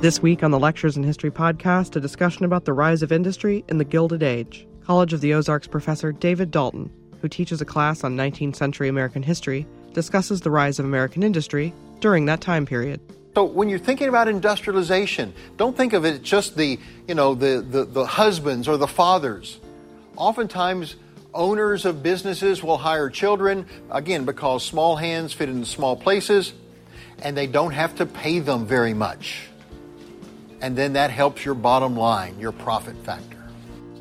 This week on the Lectures in History podcast, a discussion about the rise of industry in the Gilded Age. College of the Ozarks professor David Dalton, who teaches a class on 19th century American history, discusses the rise of American industry during that time period. So when you're thinking about industrialization, don't think of it just the, you know, the, the, the husbands or the fathers. Oftentimes, owners of businesses will hire children, again, because small hands fit in small places, and they don't have to pay them very much. And then that helps your bottom line, your profit factor.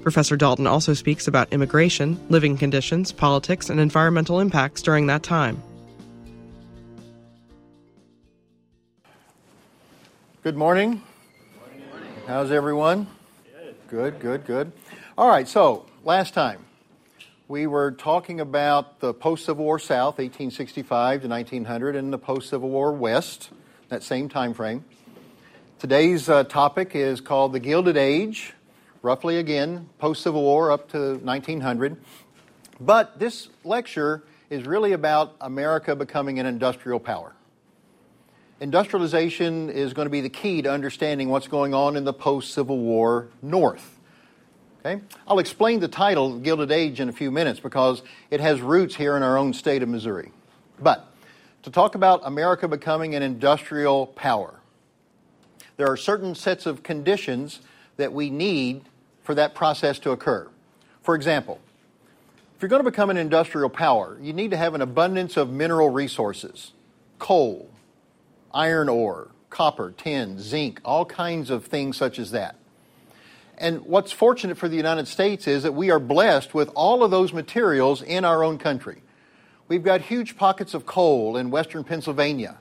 Professor Dalton also speaks about immigration, living conditions, politics, and environmental impacts during that time. Good morning. morning. How's everyone? Good, good, good. All right, so last time we were talking about the post Civil War South, 1865 to 1900, and the post Civil War West, that same time frame. Today's uh, topic is called the Gilded Age, roughly again, post Civil War up to 1900. But this lecture is really about America becoming an industrial power. Industrialization is going to be the key to understanding what's going on in the post Civil War North. Okay? I'll explain the title, Gilded Age, in a few minutes because it has roots here in our own state of Missouri. But to talk about America becoming an industrial power, there are certain sets of conditions that we need for that process to occur. For example, if you're going to become an industrial power, you need to have an abundance of mineral resources coal, iron ore, copper, tin, zinc, all kinds of things such as that. And what's fortunate for the United States is that we are blessed with all of those materials in our own country. We've got huge pockets of coal in western Pennsylvania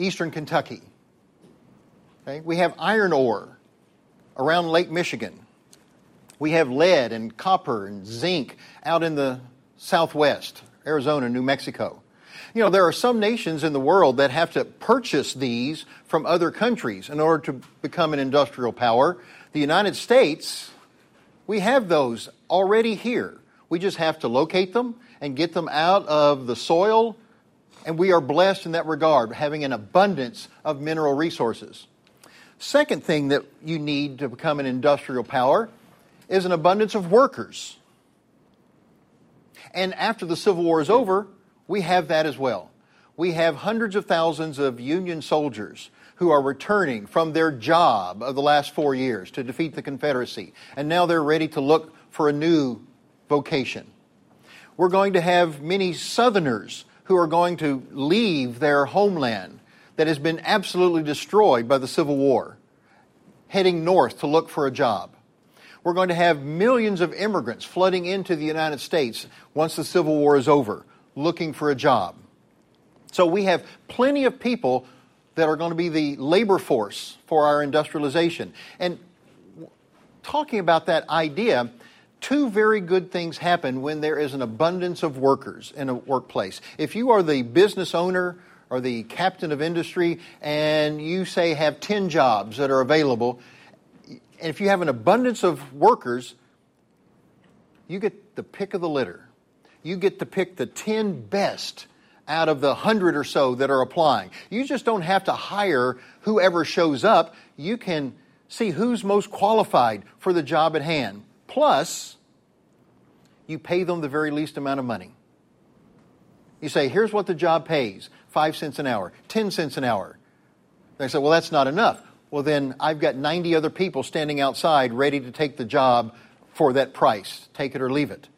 eastern Kentucky. Okay? We have iron ore around Lake Michigan. We have lead and copper and zinc out in the southwest, Arizona, New Mexico. You know, there are some nations in the world that have to purchase these from other countries in order to become an industrial power. The United States, we have those already here. We just have to locate them and get them out of the soil and we are blessed in that regard, having an abundance of mineral resources. Second thing that you need to become an industrial power is an abundance of workers. And after the Civil War is over, we have that as well. We have hundreds of thousands of Union soldiers who are returning from their job of the last four years to defeat the Confederacy, and now they're ready to look for a new vocation. We're going to have many Southerners who are going to leave their homeland that has been absolutely destroyed by the Civil War, heading north to look for a job. We're going to have millions of immigrants flooding into the United States once the Civil War is over, looking for a job. So we have plenty of people that are going to be the labor force for our industrialization. And talking about that idea, two very good things happen when there is an abundance of workers in a workplace. If you are the business owner or the captain of industry and you say have 10 jobs that are available, and if you have an abundance of workers, you get the pick of the litter. You get to pick the 10 best out of the 100 or so that are applying. You just don't have to hire whoever shows up. You can see who's most qualified for the job at hand. Plus, you pay them the very least amount of money. You say, here's what the job pays five cents an hour, 10 cents an hour. They say, well, that's not enough. Well, then I've got 90 other people standing outside ready to take the job for that price. Take it or leave it.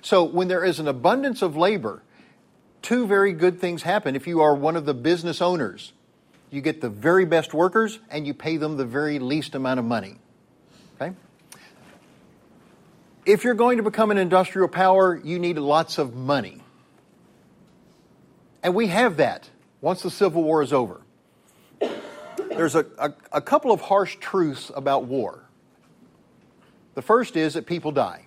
So when there is an abundance of labor, two very good things happen if you are one of the business owners. You get the very best workers and you pay them the very least amount of money. Okay? If you're going to become an industrial power, you need lots of money. And we have that once the Civil War is over. There's a, a, a, couple of harsh truths about war. The first is that people die.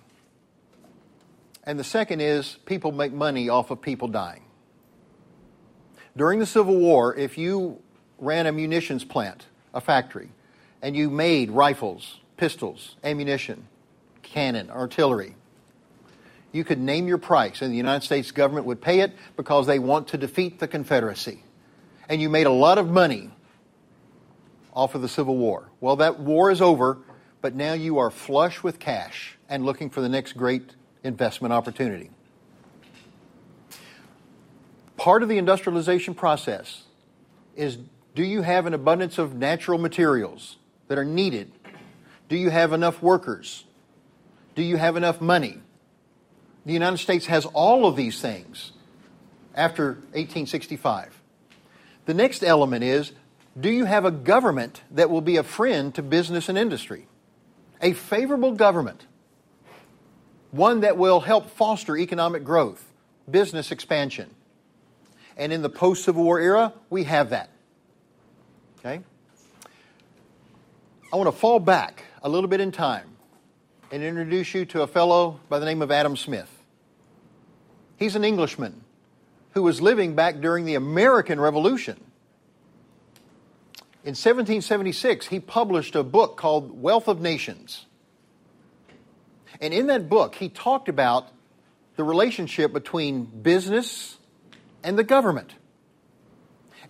And the second is people make money off of people dying. During the Civil War, if you ran a munitions plant, a factory, and you made rifles, pistols, ammunition, cannon, artillery. You could name your price, and the United States government would pay it because they want to defeat the Confederacy. and you made a lot of money off of the Civil War. Well, that war is over, but now you are flush with cash and looking for the next great investment opportunity. Part of the industrialization process is do you have an abundance of natural materials that are needed? Do you have enough workers? Do you have enough money? The United States has all of these things after 1865. The next element is do you have a government that will be a friend to business and industry? A favorable government, one that will help foster economic growth, business expansion. And in the post Civil War era, we have that. Okay? I want to fall back a little bit in time and introduce you to a fellow by the name of Adam Smith. He's an Englishman who was living back during the American Revolution. In 1776, he published a book called Wealth of Nations. And in that book, he talked about the relationship between business and the government.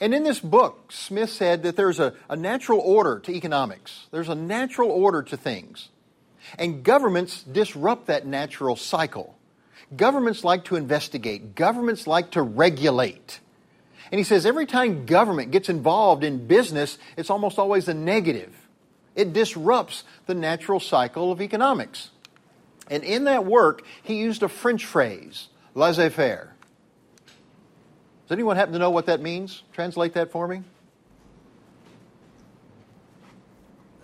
And in this book, Smith said that there's a, a natural order to economics, there's a natural order to things. And governments disrupt that natural cycle. Governments like to investigate, governments like to regulate. And he says every time government gets involved in business, it's almost always a negative. It disrupts the natural cycle of economics. And in that work, he used a French phrase, laissez faire. Does anyone happen to know what that means? Translate that for me.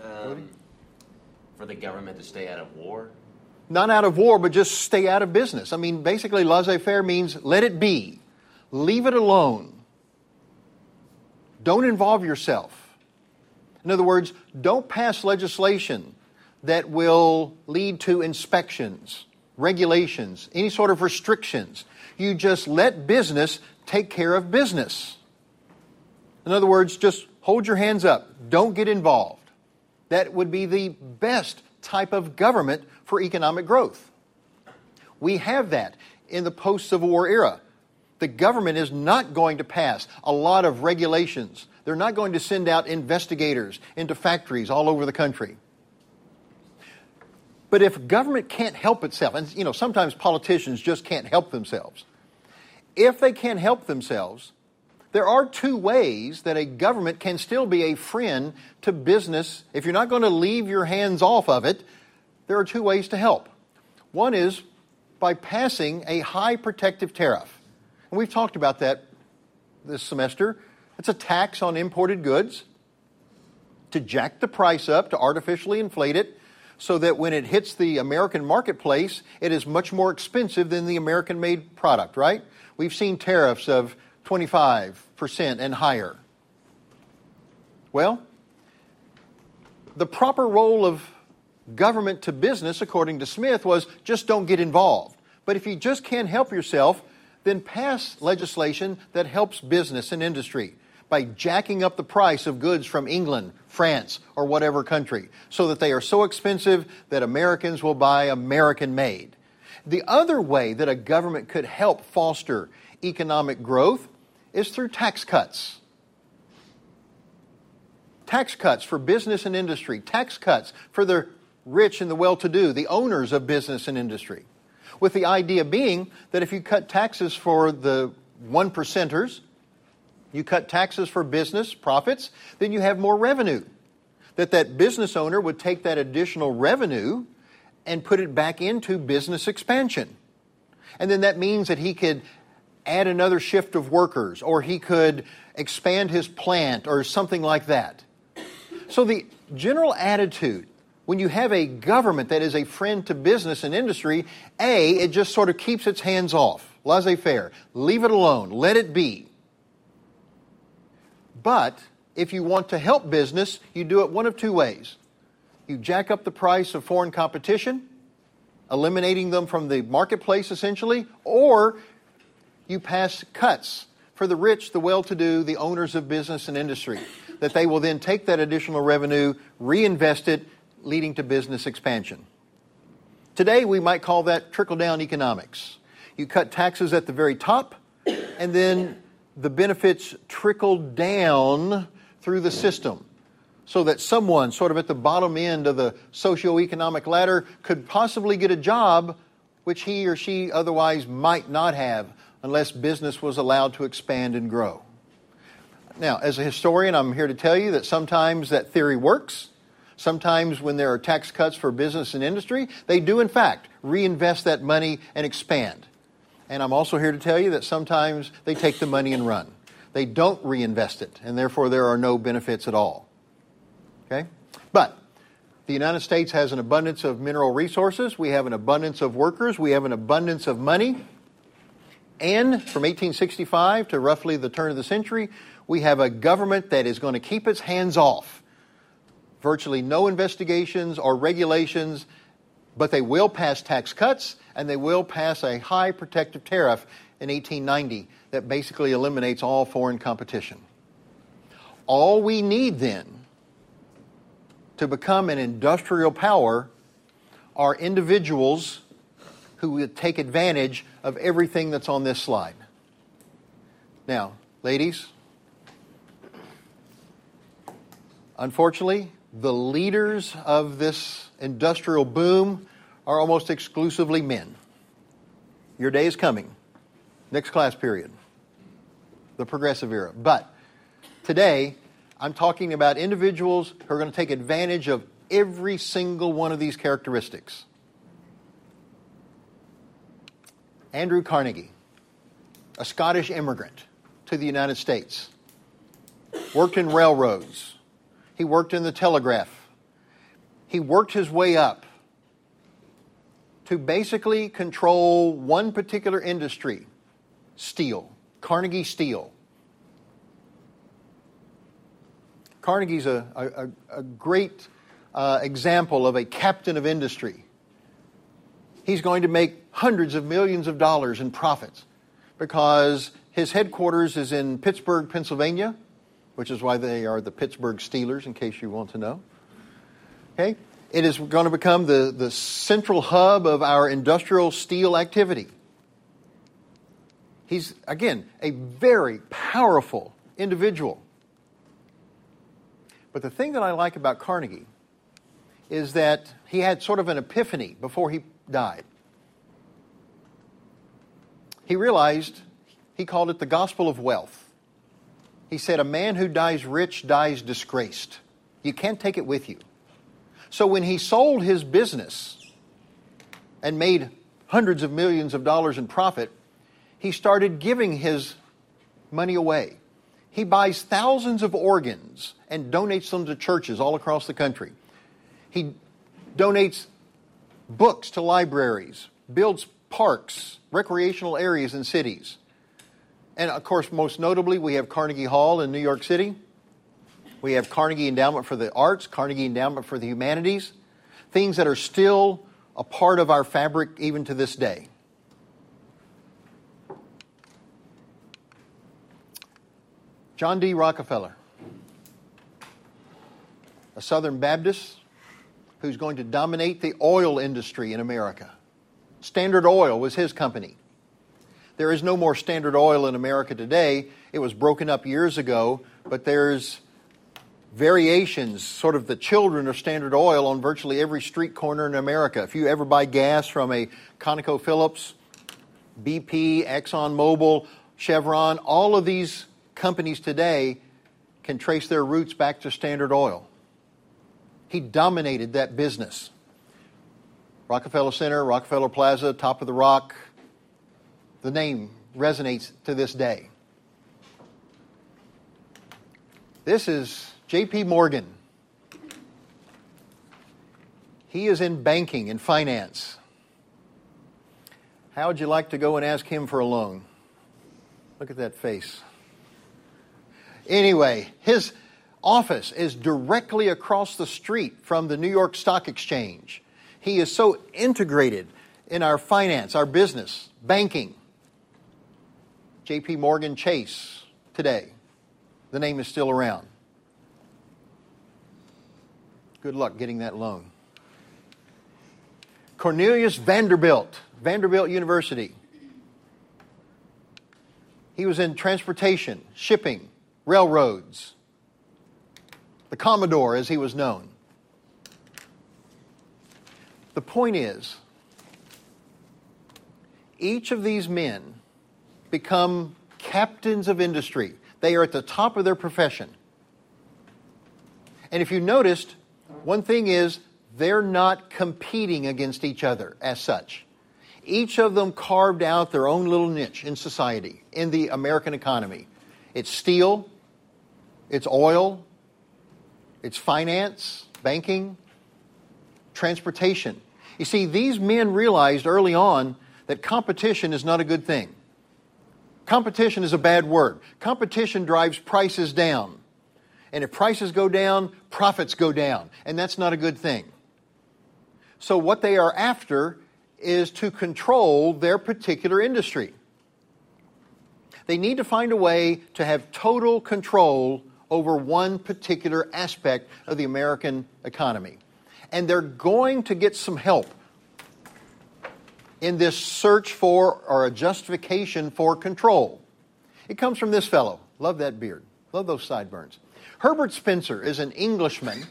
Um, for the government to stay out of war? Not out of war, but just stay out of business. I mean, basically, laissez faire means let it be, leave it alone. Don't involve yourself. In other words, don't pass legislation that will lead to inspections, regulations, any sort of restrictions. You just let business take care of business. In other words, just hold your hands up. Don't get involved. That would be the best type of government for economic growth. We have that in the post Civil War era. The government is not going to pass a lot of regulations. They're not going to send out investigators into factories all over the country. But if government can't help itself, and you know, sometimes politicians just can't help themselves. If they can't help themselves, there are two ways that a government can still be a friend to business. If you're not going to leave your hands off of it, there are two ways to help. One is by passing a high protective tariff. And we've talked about that this semester. It's a tax on imported goods to jack the price up, to artificially inflate it, so that when it hits the American marketplace, it is much more expensive than the American made product, right? We've seen tariffs of 25% and higher. Well, the proper role of government to business, according to Smith, was just don't get involved. But if you just can't help yourself, then pass legislation that helps business and industry by jacking up the price of goods from England, France, or whatever country so that they are so expensive that Americans will buy American made. The other way that a government could help foster economic growth is through tax cuts. Tax cuts for business and industry, tax cuts for the rich and the well to do, the owners of business and industry. With the idea being that if you cut taxes for the one percenters, you cut taxes for business profits, then you have more revenue. That that business owner would take that additional revenue and put it back into business expansion. And then that means that he could add another shift of workers or he could expand his plant or something like that. So the general attitude when you have a government that is a friend to business and industry, A, it just sort of keeps its hands off. Laissez faire. Leave it alone. Let it be. But if you want to help business, you do it one of two ways. You jack up the price of foreign competition, eliminating them from the marketplace essentially, or you pass cuts for the rich, the well to do, the owners of business and industry, that they will then take that additional revenue, reinvest it, leading to business expansion. Today, we might call that trickle down economics. You cut taxes at the very top, and then the benefits trickle down through the system so that someone sort of at the bottom end of the socioeconomic ladder could possibly get a job which he or she otherwise might not have unless business was allowed to expand and grow. Now, as a historian, I'm here to tell you that sometimes that theory works. Sometimes, when there are tax cuts for business and industry, they do, in fact, reinvest that money and expand. And I'm also here to tell you that sometimes they take the money and run. They don't reinvest it, and therefore there are no benefits at all. Okay? But the United States has an abundance of mineral resources, we have an abundance of workers, we have an abundance of money. And from 1865 to roughly the turn of the century, we have a government that is going to keep its hands off. Virtually no investigations or regulations, but they will pass tax cuts and they will pass a high protective tariff in 1890 that basically eliminates all foreign competition. All we need then to become an industrial power are individuals who would take advantage of everything that's on this slide. Now, ladies, unfortunately, the leaders of this industrial boom are almost exclusively men. Your day is coming. Next class period. The progressive era. But today, I'm talking about individuals who are going to take advantage of every single one of these characteristics. Andrew Carnegie, a Scottish immigrant to the United States, worked in railroads, he worked in the telegraph, he worked his way up to basically control one particular industry steel, Carnegie Steel. Carnegie's a, a, a great uh, example of a captain of industry. He's going to make hundreds of millions of dollars in profits because his headquarters is in Pittsburgh, Pennsylvania, which is why they are the Pittsburgh Steelers, in case you want to know. Okay? It is going to become the, the central hub of our industrial steel activity. He's, again, a very powerful individual. But the thing that I like about Carnegie is that he had sort of an epiphany before he died. He realized, he called it the gospel of wealth. He said, A man who dies rich dies disgraced. You can't take it with you. So when he sold his business and made hundreds of millions of dollars in profit, he started giving his money away. He buys thousands of organs and donates them to churches all across the country. He donates books to libraries, builds parks, recreational areas in cities. And of course, most notably, we have Carnegie Hall in New York City. We have Carnegie Endowment for the Arts, Carnegie Endowment for the Humanities, things that are still a part of our fabric even to this day. John D. Rockefeller, a Southern Baptist who's going to dominate the oil industry in America. Standard Oil was his company. There is no more Standard Oil in America today. It was broken up years ago, but there's variations, sort of the children of Standard Oil on virtually every street corner in America. If you ever buy gas from a ConocoPhillips, BP, ExxonMobil, Chevron, all of these companies today can trace their roots back to Standard Oil. He dominated that business. Rockefeller Center, Rockefeller Plaza, top of the rock, the name resonates to this day. This is J.P. Morgan. He is in banking and finance. How would you like to go and ask him for a loan? Look at that face. Anyway, his office is directly across the street from the New York Stock Exchange. He is so integrated in our finance, our business, banking. JP Morgan Chase today. The name is still around. Good luck getting that loan. Cornelius Vanderbilt, Vanderbilt University. He was in transportation, shipping, railroads, the Commodore, as he was known. The point is, each of these men become captains of industry. They are at the top of their profession. And if you noticed, one thing is they're not competing against each other as such. Each of them carved out their own little niche in society, in the American economy. It's steel, it's oil, it's finance, banking, transportation. You see, these men realized early on that competition is not a good thing. Competition is a bad word. Competition drives prices down. And if prices go down, profits go down. And that's not a good thing. So, what they are after is to control their particular industry. They need to find a way to have total control over one particular aspect of the American economy. And they're going to get some help in this search for or a justification for control. It comes from this fellow. Love that beard. Love those sideburns. Herbert Spencer is an Englishman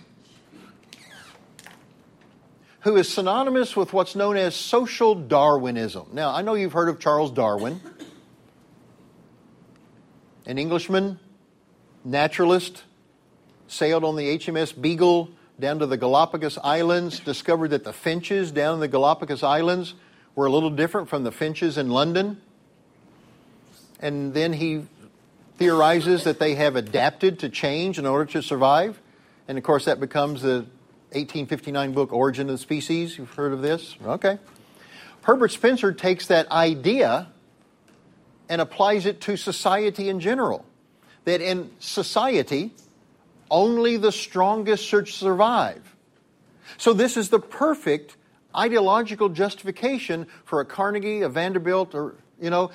who is synonymous with what's known as social Darwinism. Now, I know you've heard of Charles Darwin, an Englishman, naturalist, sailed on the HMS Beagle down to the Galapagos Islands, discovered that the finches down in the Galapagos Islands were a little different from the finches in London. And then he theorizes that they have adapted to change in order to survive. And of course, that becomes the 1859 book, Origin of the Species. You've heard of this? Okay. Herbert Spencer takes that idea and applies it to society in general. That in society, only the strongest should survive. So, this is the perfect ideological justification for a Carnegie, a Vanderbilt, or, you know,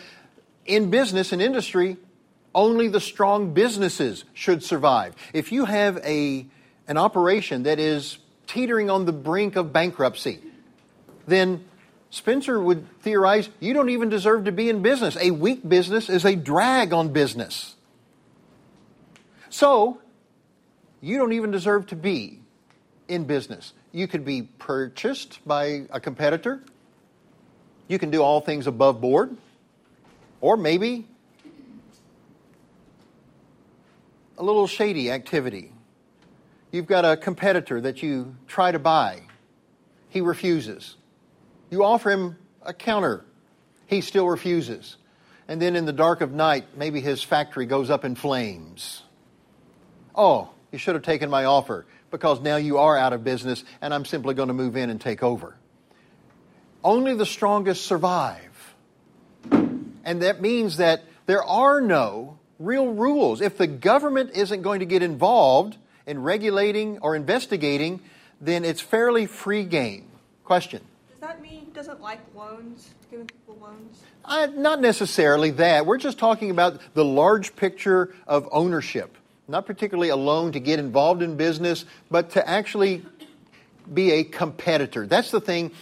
in business and in industry, only the strong businesses should survive. If you have a, an operation that is teetering on the brink of bankruptcy, then Spencer would theorize you don't even deserve to be in business. A weak business is a drag on business. So, you don't even deserve to be in business. You could be purchased by a competitor. You can do all things above board. Or maybe a little shady activity. You've got a competitor that you try to buy. He refuses. You offer him a counter. He still refuses. And then in the dark of night, maybe his factory goes up in flames. Oh, you should have taken my offer because now you are out of business and I'm simply going to move in and take over. Only the strongest survive. And that means that there are no real rules. If the government isn't going to get involved in regulating or investigating, then it's fairly free game. Question. Does that mean he doesn't like loans, giving people loans? Uh, not necessarily that. We're just talking about the large picture of ownership. Not particularly alone to get involved in business, but to actually be a competitor. That's the thing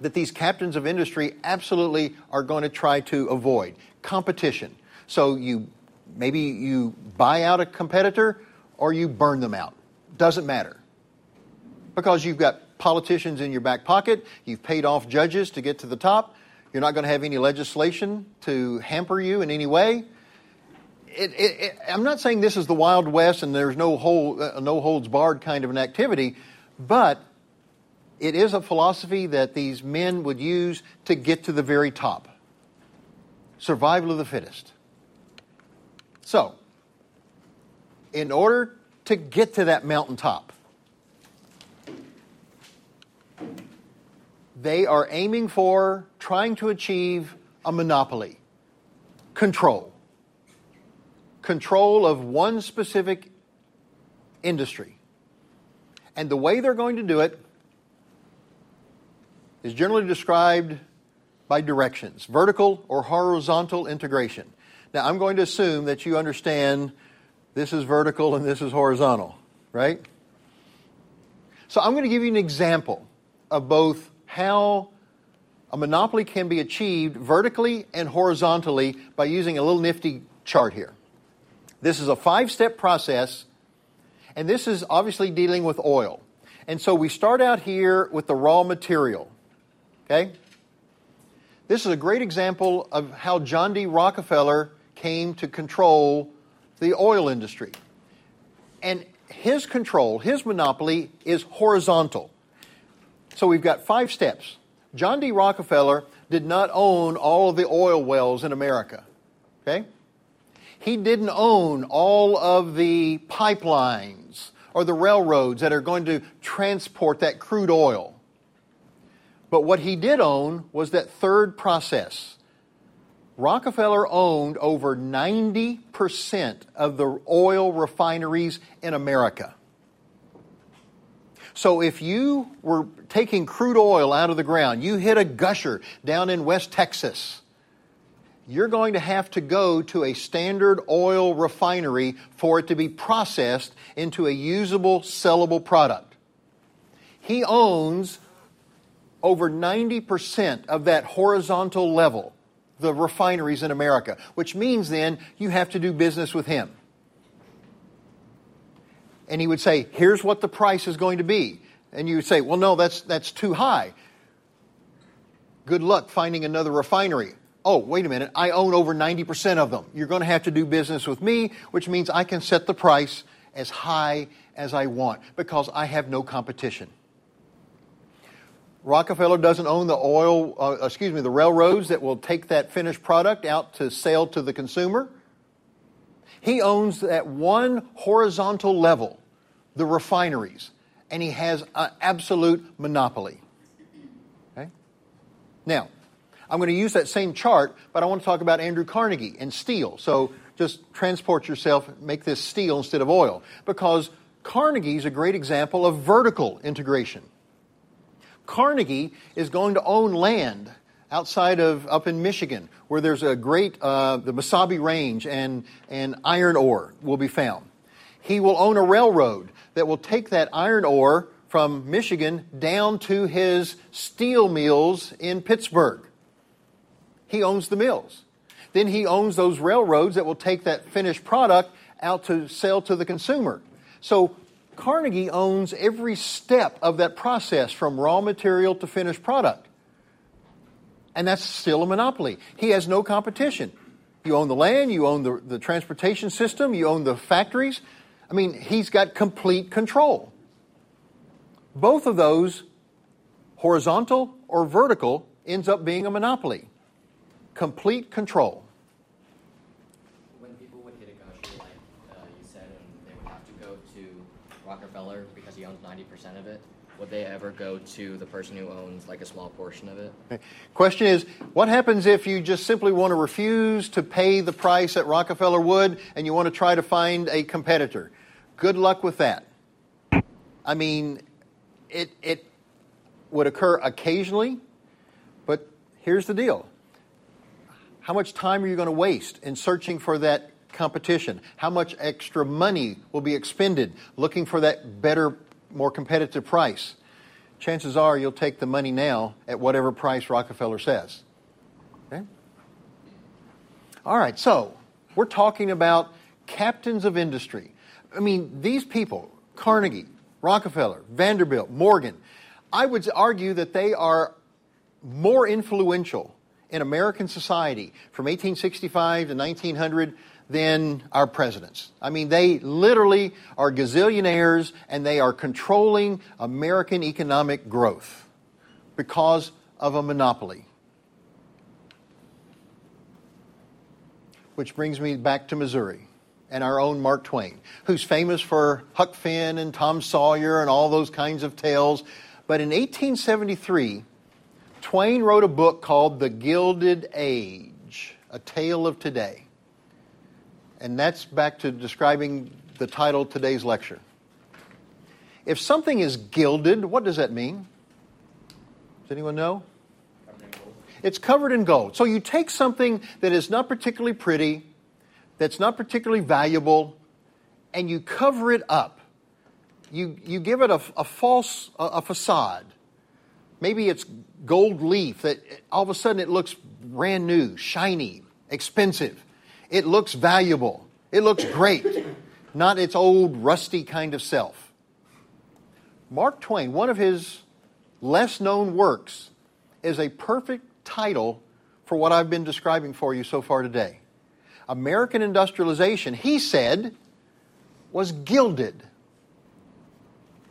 that these captains of industry absolutely are going to try to avoid competition. So you maybe you buy out a competitor or you burn them out. Doesn't matter. Because you've got politicians in your back pocket, you've paid off judges to get to the top, you're not going to have any legislation to hamper you in any way. It, it, it, I'm not saying this is the Wild West and there's no, hold, uh, no holds barred kind of an activity, but it is a philosophy that these men would use to get to the very top. Survival of the fittest. So, in order to get to that mountaintop, they are aiming for, trying to achieve a monopoly, control. Control of one specific industry. And the way they're going to do it is generally described by directions vertical or horizontal integration. Now, I'm going to assume that you understand this is vertical and this is horizontal, right? So, I'm going to give you an example of both how A monopoly can be achieved vertically and horizontally by using a little nifty chart here. This is a five step process, and this is obviously dealing with oil. And so we start out here with the raw material. Okay? This is a great example of how John D. Rockefeller came to control the oil industry. And his control, his monopoly, is horizontal. So we've got five steps. John D. Rockefeller did not own all of the oil wells in America. Okay? He didn't own all of the pipelines or the railroads that are going to transport that crude oil. But what he did own was that third process. Rockefeller owned over 90% of the oil refineries in America. So if you were taking crude oil out of the ground, you hit a gusher down in West Texas, you're going to have to go to a standard oil refinery for it to be processed into a usable, sellable product. He owns over 90% of that horizontal level, the refineries in America, which means then you have to do business with him. And he would say, Here's what the price is going to be. And you would say, Well, no, that's, that's too high. Good luck finding another refinery. Oh, wait a minute, I own over 90% of them. You're going to have to do business with me, which means I can set the price as high as I want because I have no competition. Rockefeller doesn't own the oil, uh, excuse me, the railroads that will take that finished product out to sell to the consumer. He owns that one horizontal level, the refineries, and he has an absolute monopoly. Okay? Now, I'm going to use that same chart, but I want to talk about Andrew Carnegie and steel. So just transport yourself, make this steel instead of oil, because Carnegie is a great example of vertical integration. Carnegie is going to own land outside of up in Michigan, where there's a great uh, the Mesabi Range and and iron ore will be found. He will own a railroad that will take that iron ore from Michigan down to his steel mills in Pittsburgh. He owns the mills. Then he owns those railroads that will take that finished product out to sell to the consumer. So Carnegie owns every step of that process from raw material to finished product. And that's still a monopoly. He has no competition. You own the land, you own the, the transportation system, you own the factories. I mean, he's got complete control. Both of those, horizontal or vertical, ends up being a monopoly. Complete control. When people would hit a gusher, like uh, you said, and they would have to go to Rockefeller because he owns 90% of it, would they ever go to the person who owns like a small portion of it? Okay. Question is, what happens if you just simply want to refuse to pay the price that Rockefeller would and you want to try to find a competitor? Good luck with that. I mean, it, it would occur occasionally, but here's the deal. How much time are you going to waste in searching for that competition? How much extra money will be expended looking for that better, more competitive price? Chances are you'll take the money now at whatever price Rockefeller says. Okay? All right, so we're talking about captains of industry. I mean, these people, Carnegie, Rockefeller, Vanderbilt, Morgan, I would argue that they are more influential in American society from 1865 to 1900 than our presidents. I mean, they literally are gazillionaires and they are controlling American economic growth because of a monopoly. Which brings me back to Missouri and our own Mark Twain, who's famous for Huck Finn and Tom Sawyer and all those kinds of tales. But in 1873, Twain wrote a book called The Gilded Age, A Tale of Today. And that's back to describing the title of today's lecture. If something is gilded, what does that mean? Does anyone know? It's covered in gold. So you take something that is not particularly pretty, that's not particularly valuable, and you cover it up. You, you give it a, a false a, a facade Maybe it's gold leaf that all of a sudden it looks brand new, shiny, expensive. It looks valuable. It looks great, not its old, rusty kind of self. Mark Twain, one of his less known works, is a perfect title for what I've been describing for you so far today. American industrialization, he said, was gilded.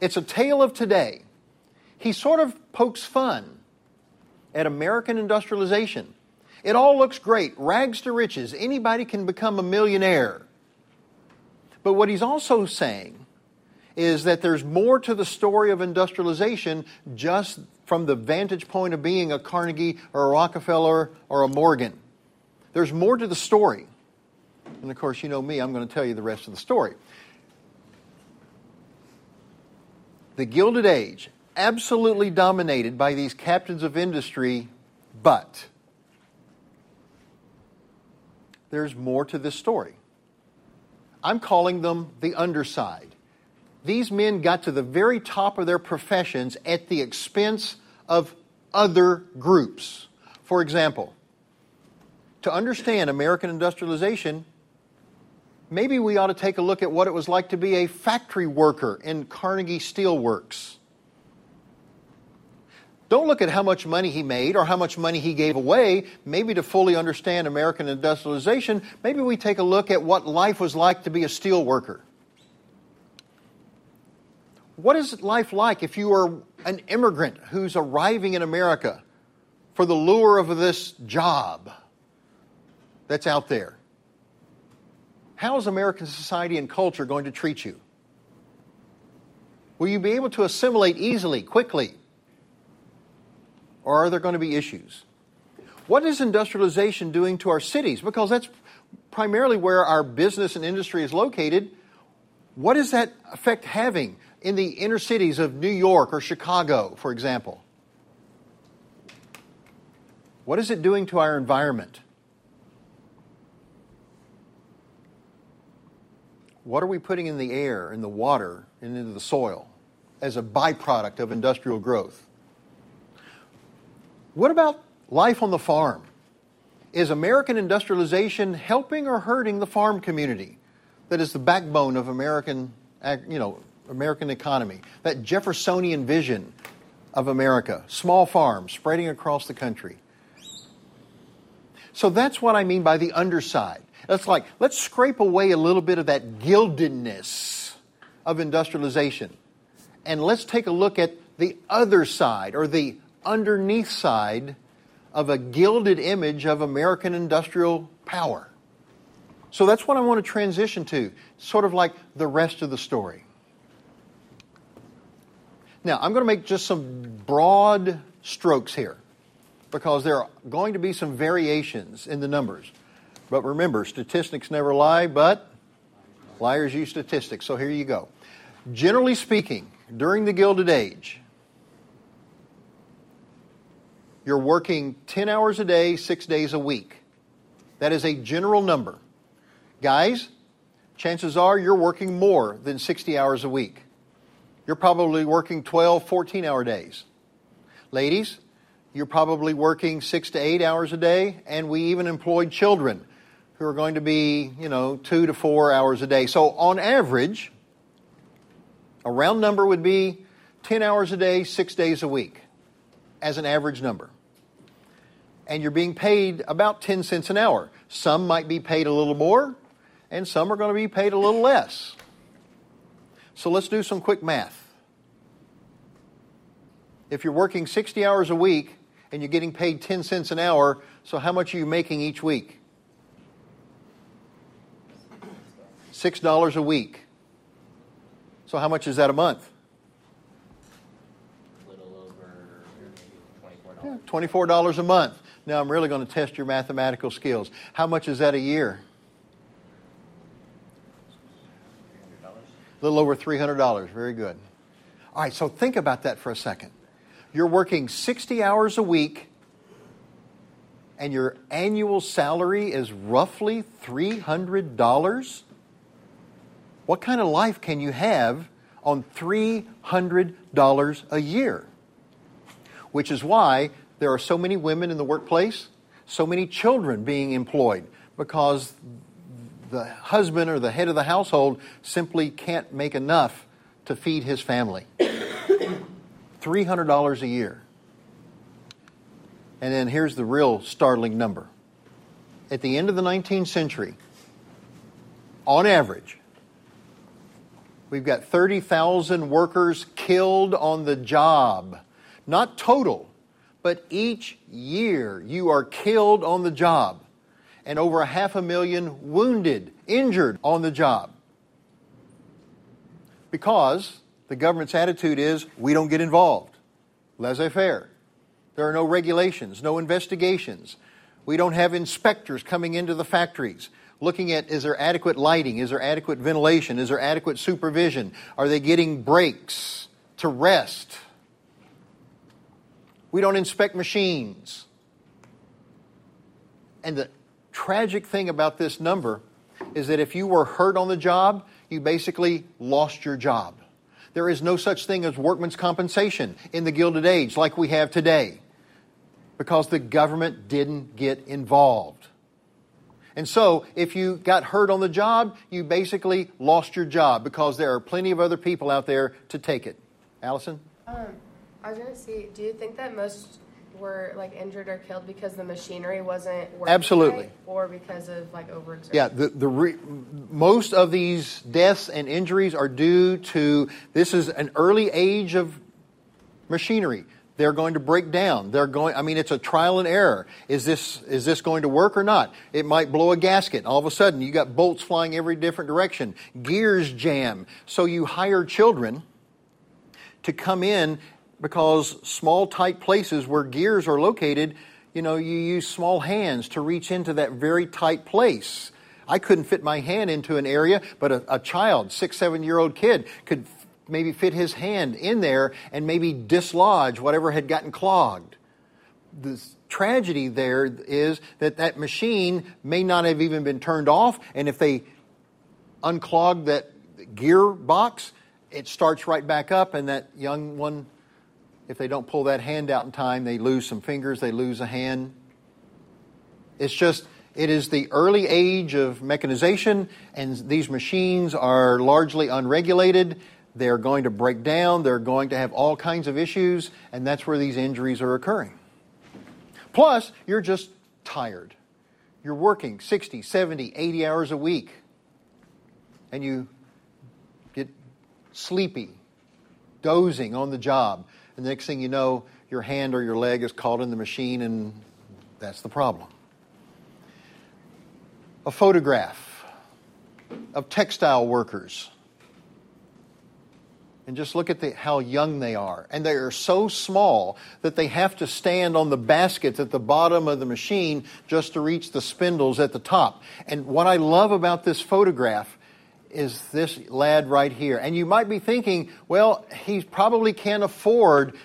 It's a tale of today. He sort of pokes fun at American industrialization. It all looks great, rags to riches. Anybody can become a millionaire. But what he's also saying is that there's more to the story of industrialization just from the vantage point of being a Carnegie or a Rockefeller or a Morgan. There's more to the story. And of course, you know me, I'm going to tell you the rest of the story. The Gilded Age, absolutely dominated by these captains of industry, but there's more to this story. I'm calling them the underside. These men got to the very top of their professions at the expense of other groups. For example, to understand American industrialization, maybe we ought to take a look at what it was like to be a factory worker in Carnegie Steel Works. Don't look at how much money he made or how much money he gave away. Maybe to fully understand American industrialization, maybe we take a look at what life was like to be a steel worker. What is life like if you are an immigrant who's arriving in America for the lure of this job that's out there? How is American society and culture going to treat you? Will you be able to assimilate easily, quickly? Or are there going to be issues? What is industrialization doing to our cities? Because that's primarily where our business and industry is located. What is that effect having in the inner cities of New York or Chicago, for example? What is it doing to our environment? What are we putting in the air, in the water, and into the soil as a byproduct of industrial growth? What about life on the farm? Is American industrialization helping or hurting the farm community that is the backbone of American, you know, American economy? That Jeffersonian vision of America, small farms spreading across the country. So that's what I mean by the underside. That's like, let's scrape away a little bit of that gildedness of industrialization. And let's take a look at the other side or the underneath side of a gilded image of American industrial power. So that's what I want to transition to, sort of like the rest of the story. Now, I'm going to make just some broad strokes here because there are going to be some variations in the numbers. But remember, statistics never lie, but liars use statistics. So here you go. Generally speaking, during the Gilded Age, you're working 10 hours a day, six days a week. That is a general number. Guys, chances are you're working more than 60 hours a week. You're probably working 12, 14 hour days. Ladies, you're probably working six to eight hours a day, and we even employed children who are going to be, you know, two to four hours a day. So on average, a round number would be 10 hours a day, six days a week as an average number and you're being paid about 10 cents an hour. Some might be paid a little more, and some are going to be paid a little less. So let's do some quick math. If you're working 60 hours a week and you're getting paid 10 cents an hour, so how much are you making each week? $6 a week. So how much is that a month? A little over $24. Yeah, $24 a month. Now I'm really going to test your mathematical skills. How much is that a year? A little over $300. Very good. All right, so think about that for a second. You're working 60 hours a week, and your annual salary is roughly $300. What kind of life can you have on $300 a year? which is why there are so many women in the workplace, so many children being employed, because the husband or the head of the household simply can't make enough to feed his family. $300 a year. And then here's the real startling number. At the end of the 19th century, on average, we've got 30,000 workers killed on the job. Not total, but each year you are killed on the job. And over a half a million wounded, injured on the job. Because the government's attitude is we don't get involved. Laissez faire. There are no regulations, no investigations. We don't have inspectors coming into the factories looking at is there adequate lighting? Is there adequate ventilation? Is there adequate supervision? Are they getting breaks to rest? We don't inspect machines. And the tragic thing about this number is that if you were hurt on the job, you basically lost your job. There is no such thing as workman's compensation in the Gilded Age like we have today because the government didn't get involved. And so, if you got hurt on the job, you basically lost your job because there are plenty of other people out there to take it. Allison? Um, I was going to see, do you think that most were like injured or killed because the machinery wasn't working Absolutely. right, or because of like overexertion? Yeah, the, the re, most of these deaths and injuries are due to this is an early age of machinery. They're going to break down. They're going. I mean, it's a trial and error. Is this is this going to work or not? It might blow a gasket. All of a sudden, you got bolts flying every different direction. Gears jam. So you hire children to come in because small tight places where gears are located, you know, you use small hands to reach into that very tight place. I couldn't fit my hand into an area, but a, a child, six, seven year old kid, could maybe fit his hand in there and maybe dislodge whatever had gotten clogged. The tragedy there is that that machine may not have even been turned off, and if they unclog that gearbox, it starts right back up, and that young one, if they don't pull that hand out in time, they lose some fingers, they lose a hand. It's just, it is the early age of mechanization, and these machines are largely unregulated. They're going to break down, they're going to have all kinds of issues, and that's where these injuries are occurring. Plus, you're just tired. You're working 60, 70, 80 hours a week, and you get sleepy, dozing on the job. And the next thing you know, your hand or your leg is caught in the machine, and that's the problem. A photograph of textile workers. And just look at the, how young they are. And they are so small that they have to stand on the baskets at the bottom of the machine just to reach the spindles at the top. And what I love about this photograph is this lad right here. And you might be thinking, well, he probably can't afford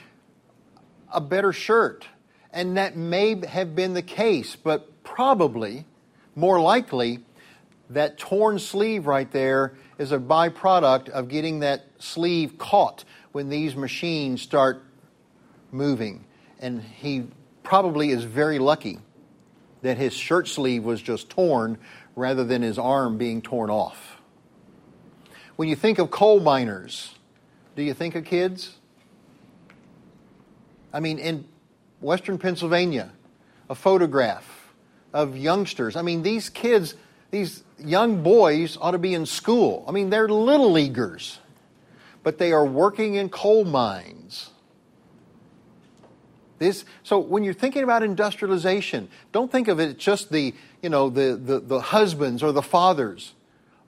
a better shirt. And that may have been the case, but probably, more likely, that torn sleeve right there is a byproduct of getting that sleeve caught when these machines start moving. And he probably is very lucky that his shirt sleeve was just torn rather than his arm being torn off. When you think of coal miners, do you think of kids? I mean, in western Pennsylvania, a photograph of youngsters. I mean, these kids, these young boys ought to be in school. I mean, they're little leaguers, but they are working in coal mines. This, so when you're thinking about industrialization, don't think of it just the, you know, the, the, the husbands or the fathers.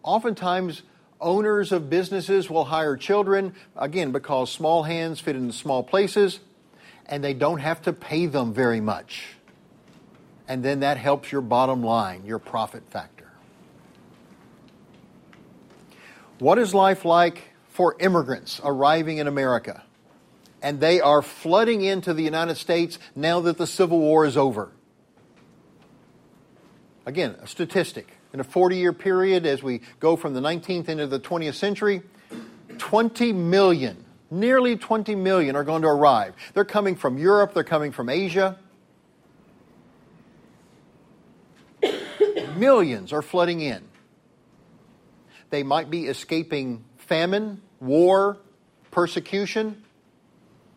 Oftentimes, owners of businesses will hire children, again, because small hands fit into small places, and they don't have to pay them very much. And then that helps your bottom line, your profit factor. What is life like for immigrants arriving in America? And they are flooding into the United States now that the Civil War is over. Again, a statistic. In a 40 year period, as we go from the 19th into the 20th century, 20 million Nearly 20 million are going to arrive. They're coming from Europe, they're coming from Asia. Millions are flooding in. They might be escaping famine, war, persecution.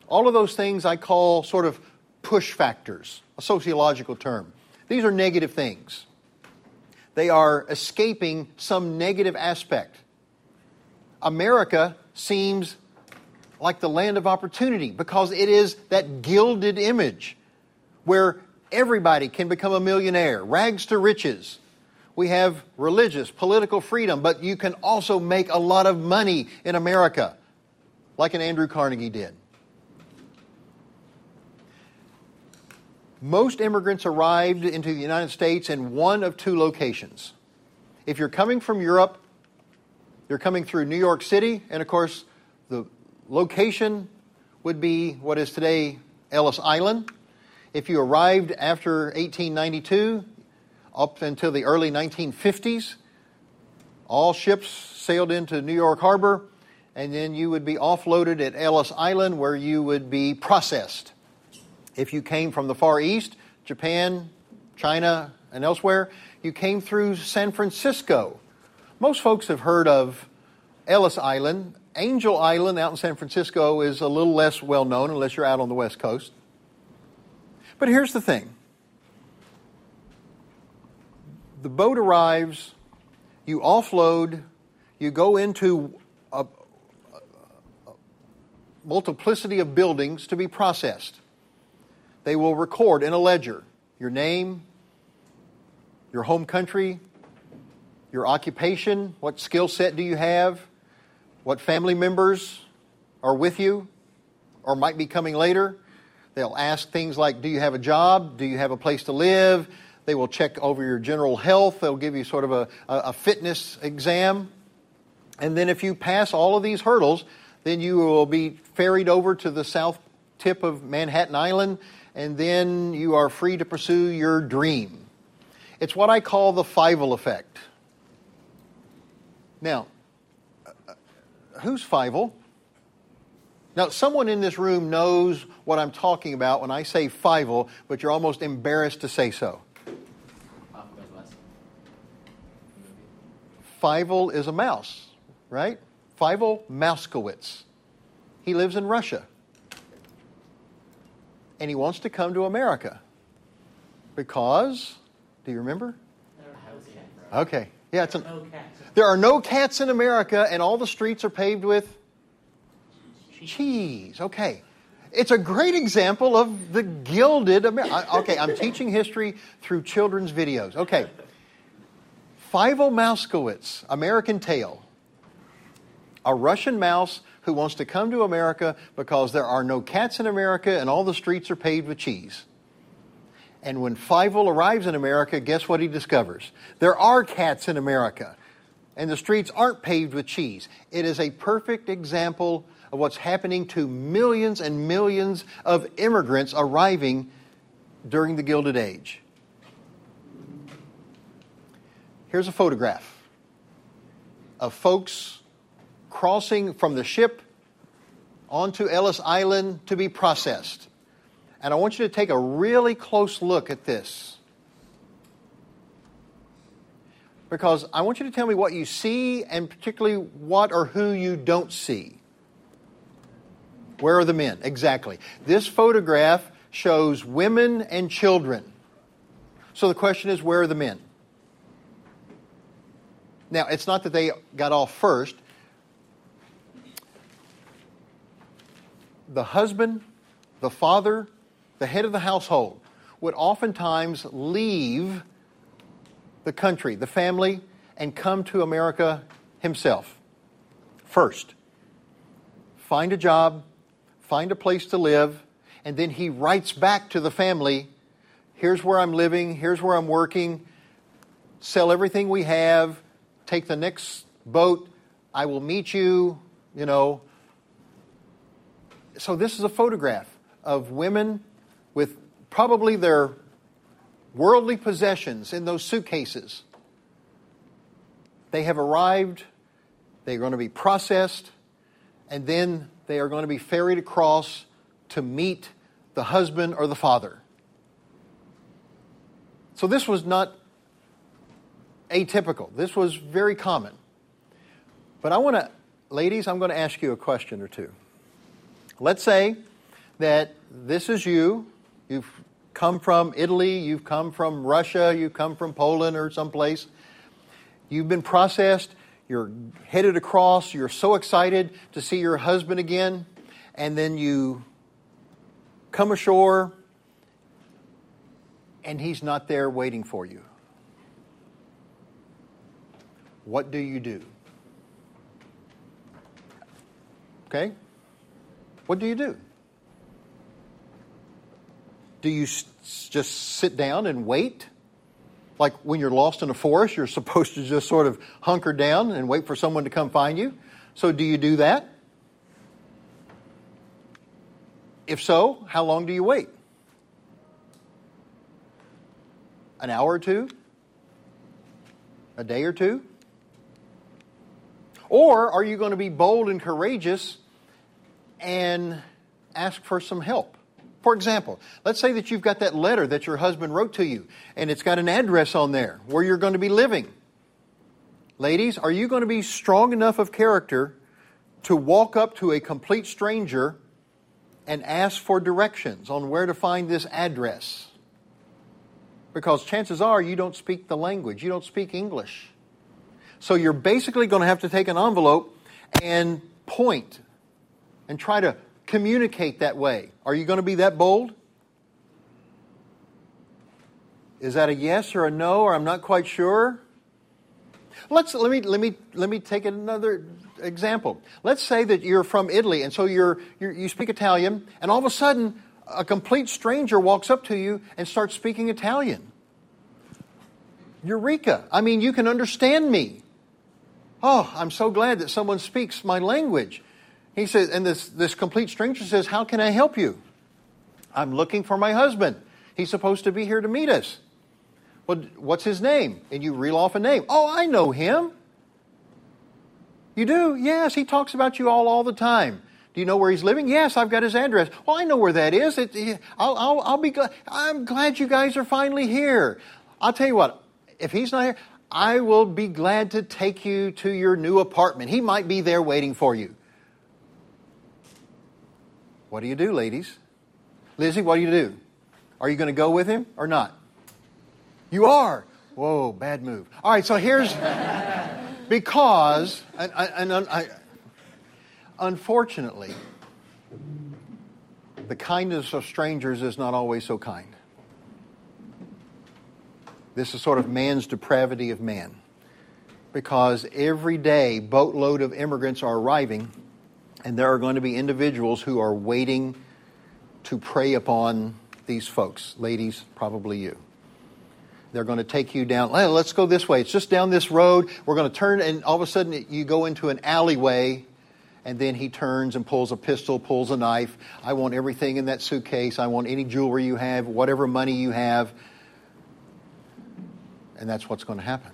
All of those things I call sort of push factors, a sociological term. These are negative things. They are escaping some negative aspect. America seems like the land of opportunity because it is that gilded image where everybody can become a millionaire, rags to riches. We have religious, political freedom, but you can also make a lot of money in America, like an Andrew Carnegie did. Most immigrants arrived into the United States in one of two locations. If you're coming from Europe, you're coming through New York City, and of course, the location would be what is today Ellis Island. If you arrived after 1892, up until the early 1950s, all ships sailed into New York Harbor, and then you would be offloaded at Ellis Island where you would be processed. If you came from the Far East, Japan, China, and elsewhere, you came through San Francisco. Most folks have heard of Ellis Island. Angel Island out in San Francisco is a little less well known unless you're out on the West Coast. But here's the thing the boat arrives, you offload, you go into a, a multiplicity of buildings to be processed. They will record in a ledger your name, your home country, your occupation, what skill set do you have, what family members are with you or might be coming later. They'll ask things like Do you have a job? Do you have a place to live? They will check over your general health. They'll give you sort of a, a fitness exam. And then if you pass all of these hurdles, then you will be ferried over to the south tip of Manhattan Island and then you are free to pursue your dream. It's what I call the Fievel effect. Now, uh, who's Fievel? Now, someone in this room knows what I'm talking about when I say Fievel, but you're almost embarrassed to say so. Fievel is a mouse, right? Fievel Mousekewitz. He lives in Russia and he wants to come to America because, do you remember? Okay, yeah, it's an. There are no cats in America, and all the streets are paved with cheese. Okay, it's a great example of the gilded America. Okay, I'm teaching history through children's videos. Okay, Fievel Mousekewitz, American Tail, a Russian mouse who wants to come to America because there are no cats in America and all the streets are paved with cheese. And when Fievel arrives in America, guess what he discovers? There are cats in America, and the streets aren't paved with cheese. It is a perfect example of what's happening to millions and millions of immigrants arriving during the Gilded Age. Here's a photograph of folks crossing from the ship onto Ellis Island to be processed. And I want you to take a really close look at this. Because I want you to tell me what you see and particularly what or who you don't see. Where are the men? Exactly. This photograph shows women and children. So the question is where are the men? Now, it's not that they got off first, the husband, the father, the head of the household would oftentimes leave the country, the family, and come to America himself. First, find a job, find a place to live, and then he writes back to the family here's where I'm living, here's where I'm working, sell everything we have, take the next boat, I will meet you, you know, so this is a photograph of women with probably their worldly possessions in those suitcases. They have arrived, they're going to be processed, and then they are going to be ferried across to meet the husband or the father. So this was not atypical. This was very common. But I want to, ladies, I'm going to ask you a question or two. Let's say that this is you. You've come from Italy, you've come from Russia, you've come from Poland or someplace. You've been processed, you're headed across, you're so excited to see your husband again, and then you come ashore and he's not there waiting for you. What do you do? Okay? What do you do? Do you just sit down and wait? Like when you're lost in a forest, you're supposed to just sort of hunker down and wait for someone to come find you. So, do you do that? If so, how long do you wait? An hour or two? A day or two? Or are you going to be bold and courageous and ask for some help? For example, let's say that you've got that letter that your husband wrote to you and it's got an address on there where you're going to be living. Ladies, are you going to be strong enough of character to walk up to a complete stranger and ask for directions on where to find this address? Because chances are you don't speak the language, you don't speak English. So you're basically going to have to take an envelope and point and try to communicate that way. Are you going to be that bold? Is that a yes or a no, or I'm not quite sure? Let's let me let me let me take another example. Let's say that you're from Italy, and so you're, you're you speak Italian, and all of a sudden a complete stranger walks up to you and starts speaking Italian. Eureka! I mean, you can understand me. Oh, I'm so glad that someone speaks my language. He says, and this, this complete stranger says, How can I help you? I'm looking for my husband. He's supposed to be here to meet us. Well, what's his name? And you reel off a name. Oh, I know him. You do? Yes, he talks about you all all the time. Do you know where he's living? Yes, I've got his address. Well, I know where that is. It, I'll, I'll, I'll be glad. I'm glad you guys are finally here. I'll tell you what, if he's not here, I will be glad to take you to your new apartment. He might be there waiting for you. What do you do, ladies? Lizzie, what do you do? Are you going to go with him or not? You are. Whoa, bad move. All right, so here's because, and, and, and I, unfortunately, the kindness of strangers is not always so kind. This is sort of man's depravity of man. Because every day, boatload of immigrants are arriving, and there are going to be individuals who are waiting to prey upon these folks. Ladies, probably you. They're going to take you down. Let's go this way. It's just down this road. We're going to turn, and all of a sudden you go into an alleyway, and then he turns and pulls a pistol, pulls a knife. I want everything in that suitcase. I want any jewelry you have, whatever money you have. And that's what's going to happen.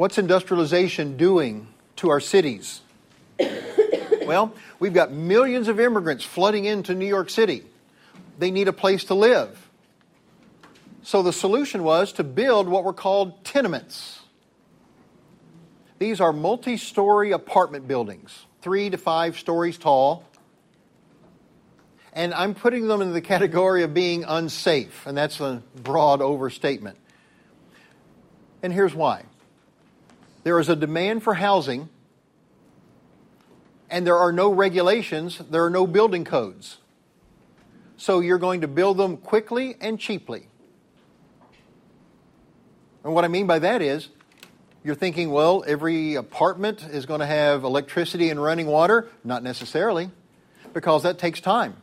What's industrialization doing to our cities? well, we've got millions of immigrants flooding into New York City. They need a place to live. So the solution was to build what were called tenements. These are multi story apartment buildings, three to five stories tall. And I'm putting them in the category of being unsafe, and that's a broad overstatement. And here's why there is a demand for housing, and there are no regulations, there are no building codes. So you're going to build them quickly and cheaply. And what I mean by that is, you're thinking, well, every apartment is going to have electricity and running water. Not necessarily, because that takes time.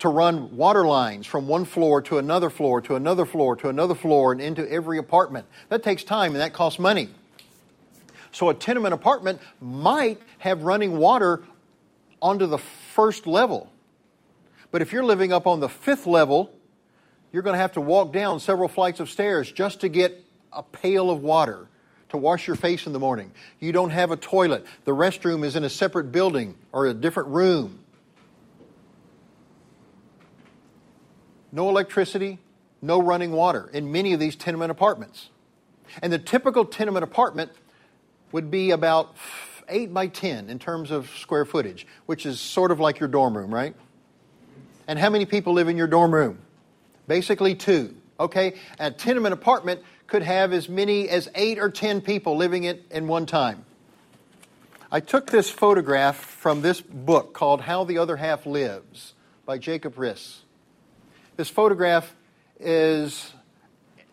To run water lines from one floor to another floor to another floor to another floor and into every apartment. That takes time and that costs money. So a tenement apartment might have running water onto the first level. But if you're living up on the fifth level, you're going to have to walk down several flights of stairs just to get a pail of water to wash your face in the morning. You don't have a toilet. The restroom is in a separate building or a different room. No electricity, no running water in many of these tenement apartments. And the typical tenement apartment would be about 8 by 10 in terms of square footage, which is sort of like your dorm room, right? And how many people live in your dorm room? Basically, two. Okay? A tenement apartment could have as many as 8 or 10 people living it in one time. I took this photograph from this book called How the Other Half Lives by Jacob Riis. This photograph is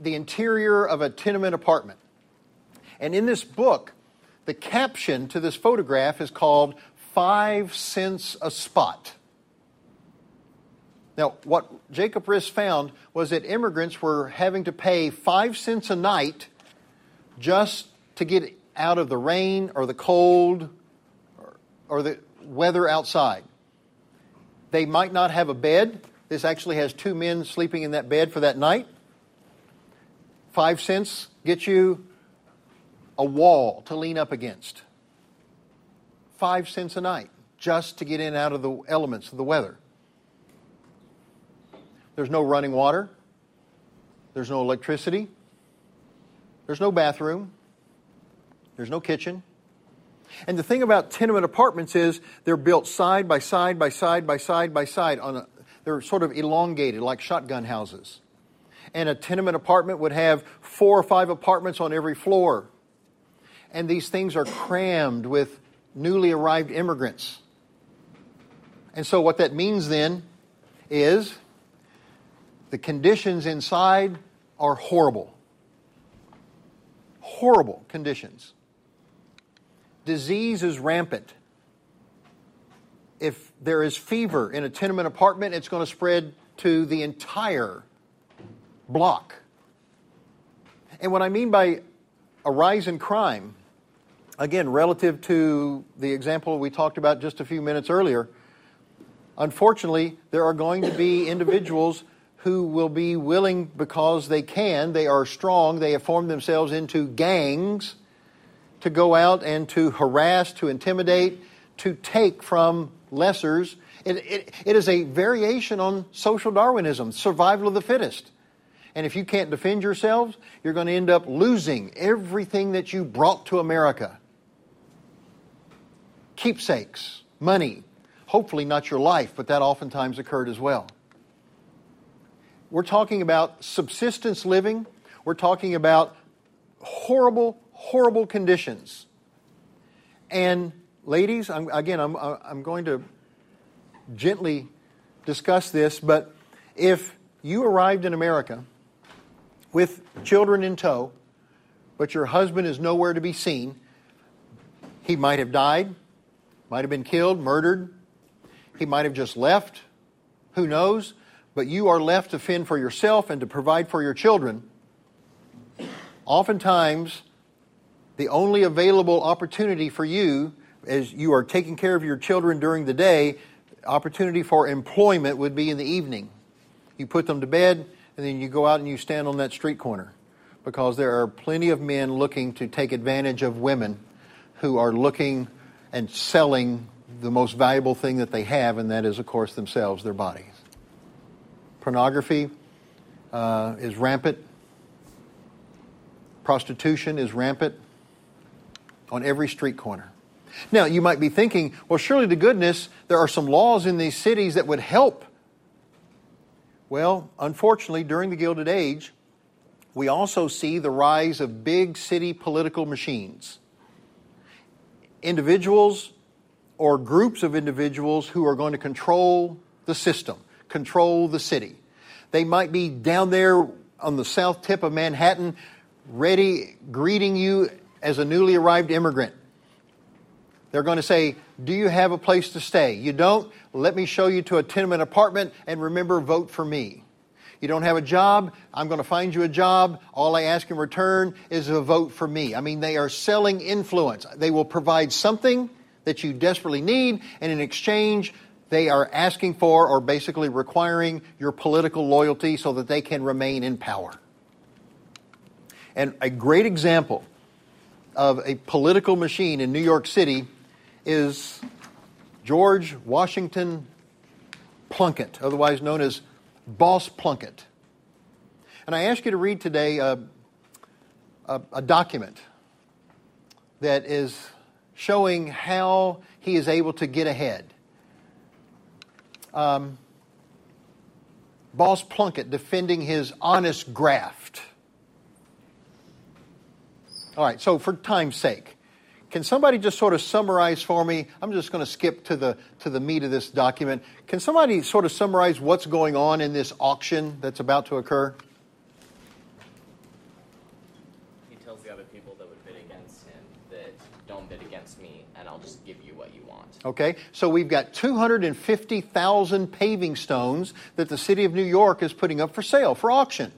the interior of a tenement apartment. And in this book, the caption to this photograph is called Five Cents a Spot. Now, what Jacob Riis found was that immigrants were having to pay five cents a night just to get out of the rain or the cold or, or the weather outside. They might not have a bed. This actually has two men sleeping in that bed for that night. Five cents gets you a wall to lean up against. Five cents a night just to get in out of the elements of the weather. There's no running water. There's no electricity. There's no bathroom. There's no kitchen. And the thing about tenement apartments is they're built side by side by side by side by side on a, they're sort of elongated like shotgun houses. And a tenement apartment would have four or five apartments on every floor. And these things are crammed with newly arrived immigrants. And so what that means then is the conditions inside are horrible. Horrible conditions. Disease is rampant. If there is fever in a tenement apartment, it's going to spread to the entire block. And what I mean by a rise in crime, again, relative to the example we talked about just a few minutes earlier, unfortunately, there are going to be individuals who will be willing because they can, they are strong, they have formed themselves into gangs to go out and to harass, to intimidate, to take from lessers. It, it, it is a variation on social Darwinism, survival of the fittest. And if you can't defend yourselves, you're going to end up losing everything that you brought to America keepsakes, money, hopefully not your life, but that oftentimes occurred as well. We're talking about subsistence living. We're talking about horrible, horrible conditions. And ladies, I'm, again, I'm, I'm going to gently discuss this, but if you arrived in America with children in tow, but your husband is nowhere to be seen, he might have died, might have been killed, murdered, he might have just left, who knows? But you are left to fend for yourself and to provide for your children. Oftentimes, the only available opportunity for you as you are taking care of your children during the day, opportunity for employment would be in the evening. You put them to bed, and then you go out and you stand on that street corner because there are plenty of men looking to take advantage of women who are looking and selling the most valuable thing that they have, and that is, of course, themselves, their bodies. Pornography uh, is rampant. Prostitution is rampant on every street corner. Now, you might be thinking, well, surely to goodness, there are some laws in these cities that would help. Well, unfortunately, during the Gilded Age, we also see the rise of big city political machines. Individuals or groups of individuals who are going to control the system, control the city. They might be down there on the south tip of Manhattan, ready, greeting you as a newly arrived immigrant. They're going to say, Do you have a place to stay? You don't? Let me show you to a tenement apartment and remember, vote for me. You don't have a job? I'm going to find you a job. All I ask in return is a vote for me. I mean, they are selling influence. They will provide something that you desperately need, and in exchange, they are asking for or basically requiring your political loyalty so that they can remain in power. And a great example of a political machine in New York City is George Washington Plunkitt, otherwise known as Boss Plunkitt. And I ask you to read today a, a, a document that is showing how he is able to get ahead. Um, Boss Plunkitt defending his honest graft. All right, so for time's sake, can somebody just sort of summarize for me? I'm just going to skip to the to the meat of this document. Can somebody sort of summarize what's going on in this auction that's about to occur? He tells the other people that would bid against him that don't bid against me, and I'll just give you what you want. Okay, so we've got 250,000 paving stones that the city of New York is putting up for sale, for auction.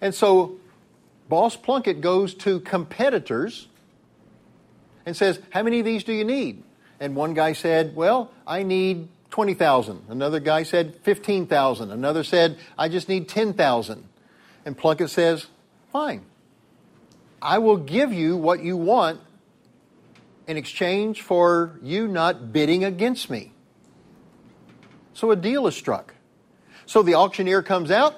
And so Boss Plunkitt goes to competitors and says, How many of these do you need? And one guy said, Well, I need 20,000. Another guy said 15,000. Another said, I just need 10,000. And Plunkitt says, Fine. I will give you what you want in exchange for you not bidding against me. So a deal is struck. So the auctioneer comes out,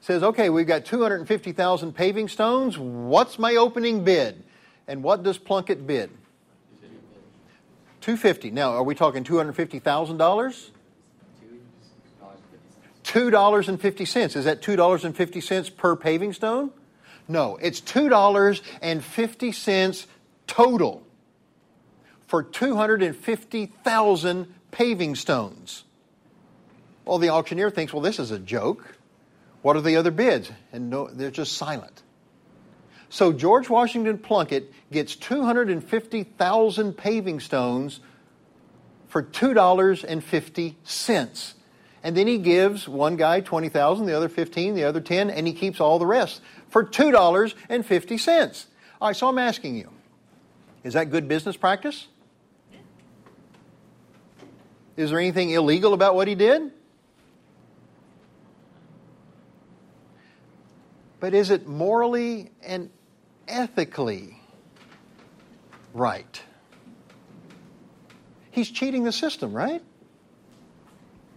says, okay, we've got 250,000 paving stones. What's my opening bid? And what does Plunkitt bid? 250. Now, are we talking $250,000? $2.50. Is that $2.50 per paving stone? No, it's $2.50 total for 250,000 paving stones. Well, the auctioneer thinks, well, this is a joke. What are the other bids? And no, they're just silent. So George Washington Plunkitt gets 250,000 paving stones for $2.50. And then he gives one guy 20,000, the other 15, the other 10, and he keeps all the rest for $2.50. All right, so I'm asking you, is that good business practice? Is there anything illegal about what he did? But is it morally and ethically right? He's cheating the system, right?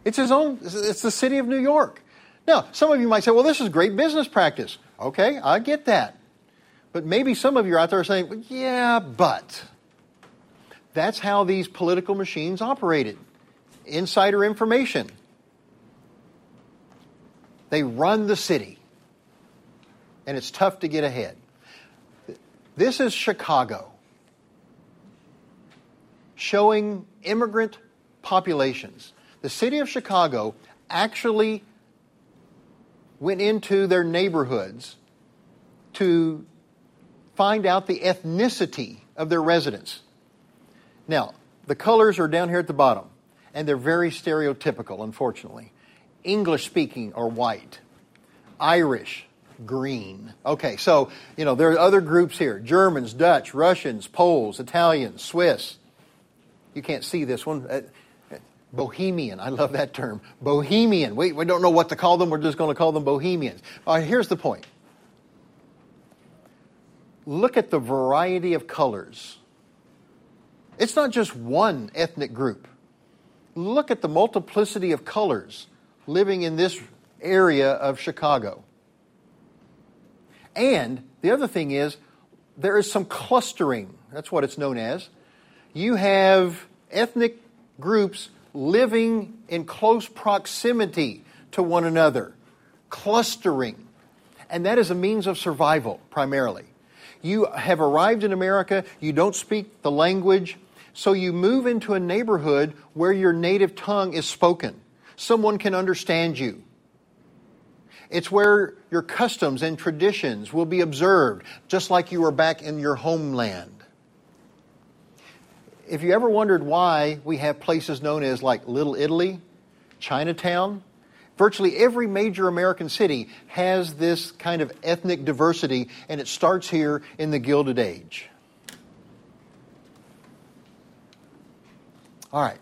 It's his own, it's the city of New York. Now, some of you might say, well, this is great business practice. Okay, I get that. But maybe some of you out there are saying, well, yeah, but. That's how these political machines operated insider information. They run the city, and it's tough to get ahead. This is Chicago, showing immigrant populations. The city of Chicago actually went into their neighborhoods to find out the ethnicity of their residents. Now, the colors are down here at the bottom and they're very stereotypical, unfortunately. English speaking are white, Irish, green. Okay, so, you know, there are other groups here Germans, Dutch, Russians, Poles, Italians, Swiss. You can't see this one. Uh, Bohemian, I love that term. Bohemian. We, we don't know what to call them, we're just going to call them Bohemians. All right, here's the point look at the variety of colors. It's not just one ethnic group look at the multiplicity of colors living in this area of Chicago. And the other thing is, there is some clustering. That's what it's known as. You have ethnic groups living in close proximity to one another, clustering. And that is a means of survival, primarily. You have arrived in America, you don't speak the language, so you move into a neighborhood where your native tongue is spoken. Someone can understand you. It's where your customs and traditions will be observed, just like you were back in your homeland. If you ever wondered why we have places known as like Little Italy, Chinatown, virtually every major American city has this kind of ethnic diversity, and it starts here in the Gilded Age. All right.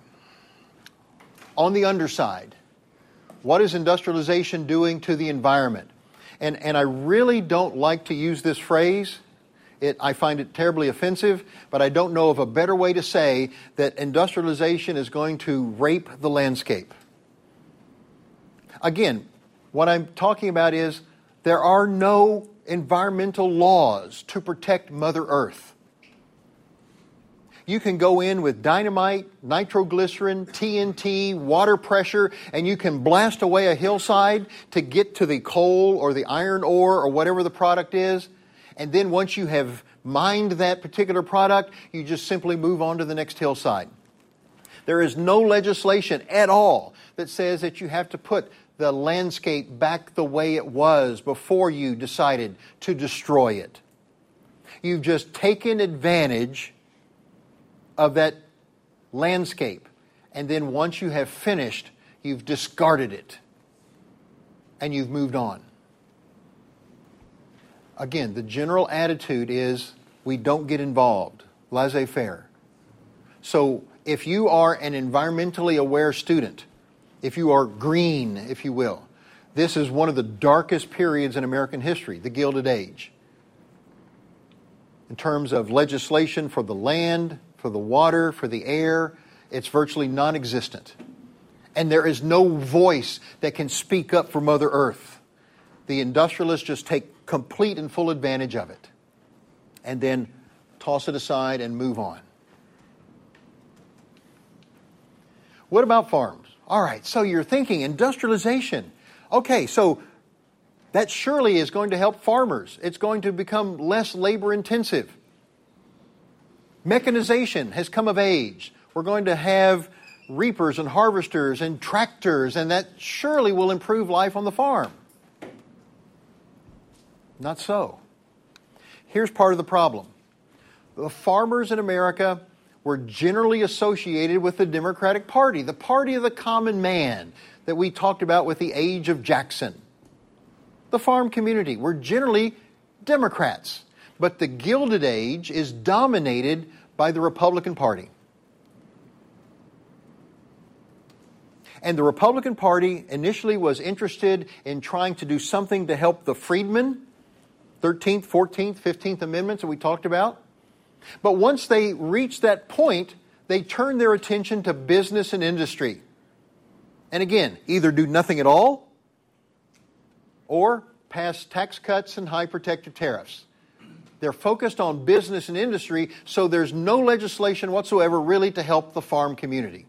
On the underside, what is industrialization doing to the environment? And, and I really don't like to use this phrase. It, I find it terribly offensive, but I don't know of a better way to say that industrialization is going to rape the landscape. Again, what I'm talking about is there are no environmental laws to protect Mother Earth. You can go in with dynamite, nitroglycerin, TNT, water pressure, and you can blast away a hillside to get to the coal or the iron ore or whatever the product is. And then once you have mined that particular product, you just simply move on to the next hillside. There is no legislation at all that says that you have to put the landscape back the way it was before you decided to destroy it. You've just taken advantage of that landscape. And then once you have finished, you've discarded it and you've moved on. Again, the general attitude is we don't get involved, laissez faire. So if you are an environmentally aware student, if you are green, if you will, this is one of the darkest periods in American history, the Gilded Age. In terms of legislation for the land, for the water, for the air, it's virtually non existent. And there is no voice that can speak up for Mother Earth. The industrialists just take complete and full advantage of it and then toss it aside and move on. What about farms? All right, so you're thinking industrialization. Okay, so that surely is going to help farmers. It's going to become less labor intensive. Mechanization has come of age. We're going to have reapers and harvesters and tractors, and that surely will improve life on the farm. Not so. Here's part of the problem the farmers in America were generally associated with the Democratic Party, the party of the common man that we talked about with the age of Jackson. The farm community were generally Democrats, but the Gilded Age is dominated by the Republican Party. And the Republican Party initially was interested in trying to do something to help the freedmen, 13th, 14th, 15th Amendments that we talked about. But once they reached that point, they turned their attention to business and industry. And again, either do nothing at all or pass tax cuts and high protective tariffs. They're focused on business and industry, so there's no legislation whatsoever really to help the farm community.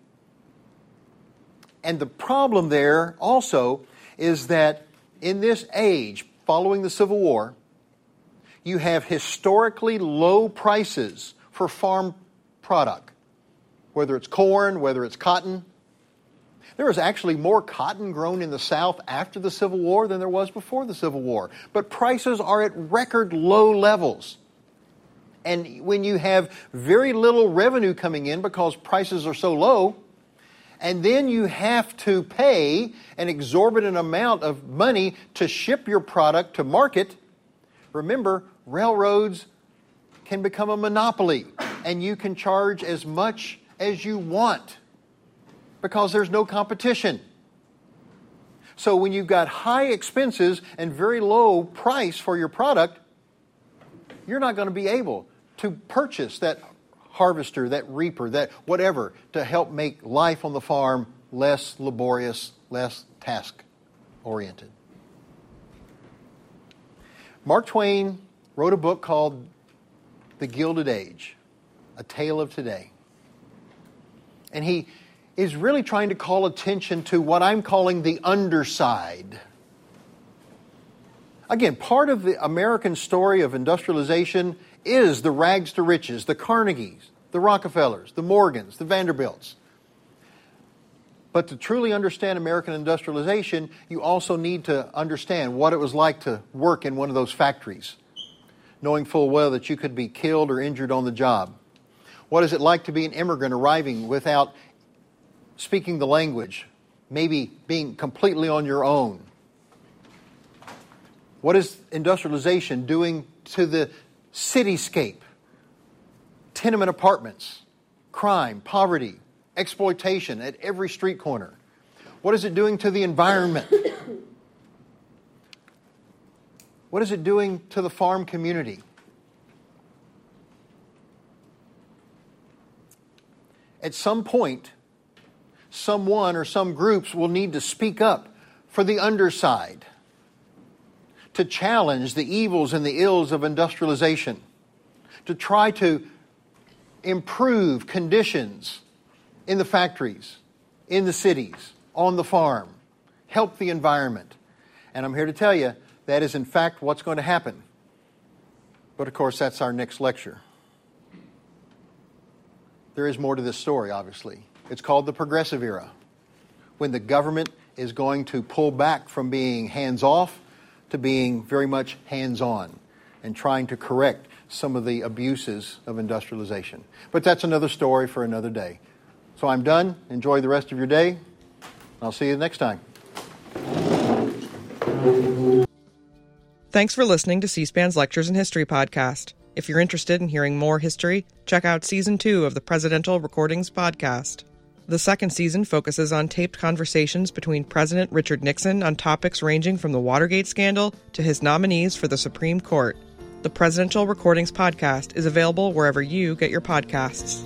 And the problem there also is that in this age, following the Civil War, you have historically low prices for farm product, whether it's corn, whether it's cotton. There was actually more cotton grown in the South after the Civil War than there was before the Civil War. But prices are at record low levels. And when you have very little revenue coming in because prices are so low, and then you have to pay an exorbitant amount of money to ship your product to market, remember, railroads can become a monopoly and you can charge as much as you want because there's no competition. So when you've got high expenses and very low price for your product, you're not going to be able to purchase that harvester, that reaper, that whatever to help make life on the farm less laborious, less task oriented. Mark Twain wrote a book called The Gilded Age, A Tale of Today. And he is really trying to call attention to what I'm calling the underside. Again, part of the American story of industrialization is the rags to riches, the Carnegies, the Rockefellers, the Morgans, the Vanderbilts. But to truly understand American industrialization, you also need to understand what it was like to work in one of those factories, knowing full well that you could be killed or injured on the job. What is it like to be an immigrant arriving without speaking the language, maybe being completely on your own. What is industrialization doing to the cityscape? Tenement apartments, crime, poverty, exploitation at every street corner. What is it doing to the environment? what is it doing to the farm community? At some point, someone or some groups will need to speak up for the underside, to challenge the evils and the ills of industrialization, to try to improve conditions in the factories, in the cities, on the farm, help the environment. And I'm here to tell you that is, in fact, what's going to happen. But of course, that's our next lecture. There is more to this story, obviously. It's called the Progressive Era, when the government is going to pull back from being hands off to being very much hands on and trying to correct some of the abuses of industrialization. But that's another story for another day. So I'm done. Enjoy the rest of your day. I'll see you next time. Thanks for listening to C SPAN's Lectures in History podcast. If you're interested in hearing more history, check out season two of the Presidential Recordings podcast. The second season focuses on taped conversations between President Richard Nixon on topics ranging from the Watergate scandal to his nominees for the Supreme Court. The Presidential Recordings podcast is available wherever you get your podcasts.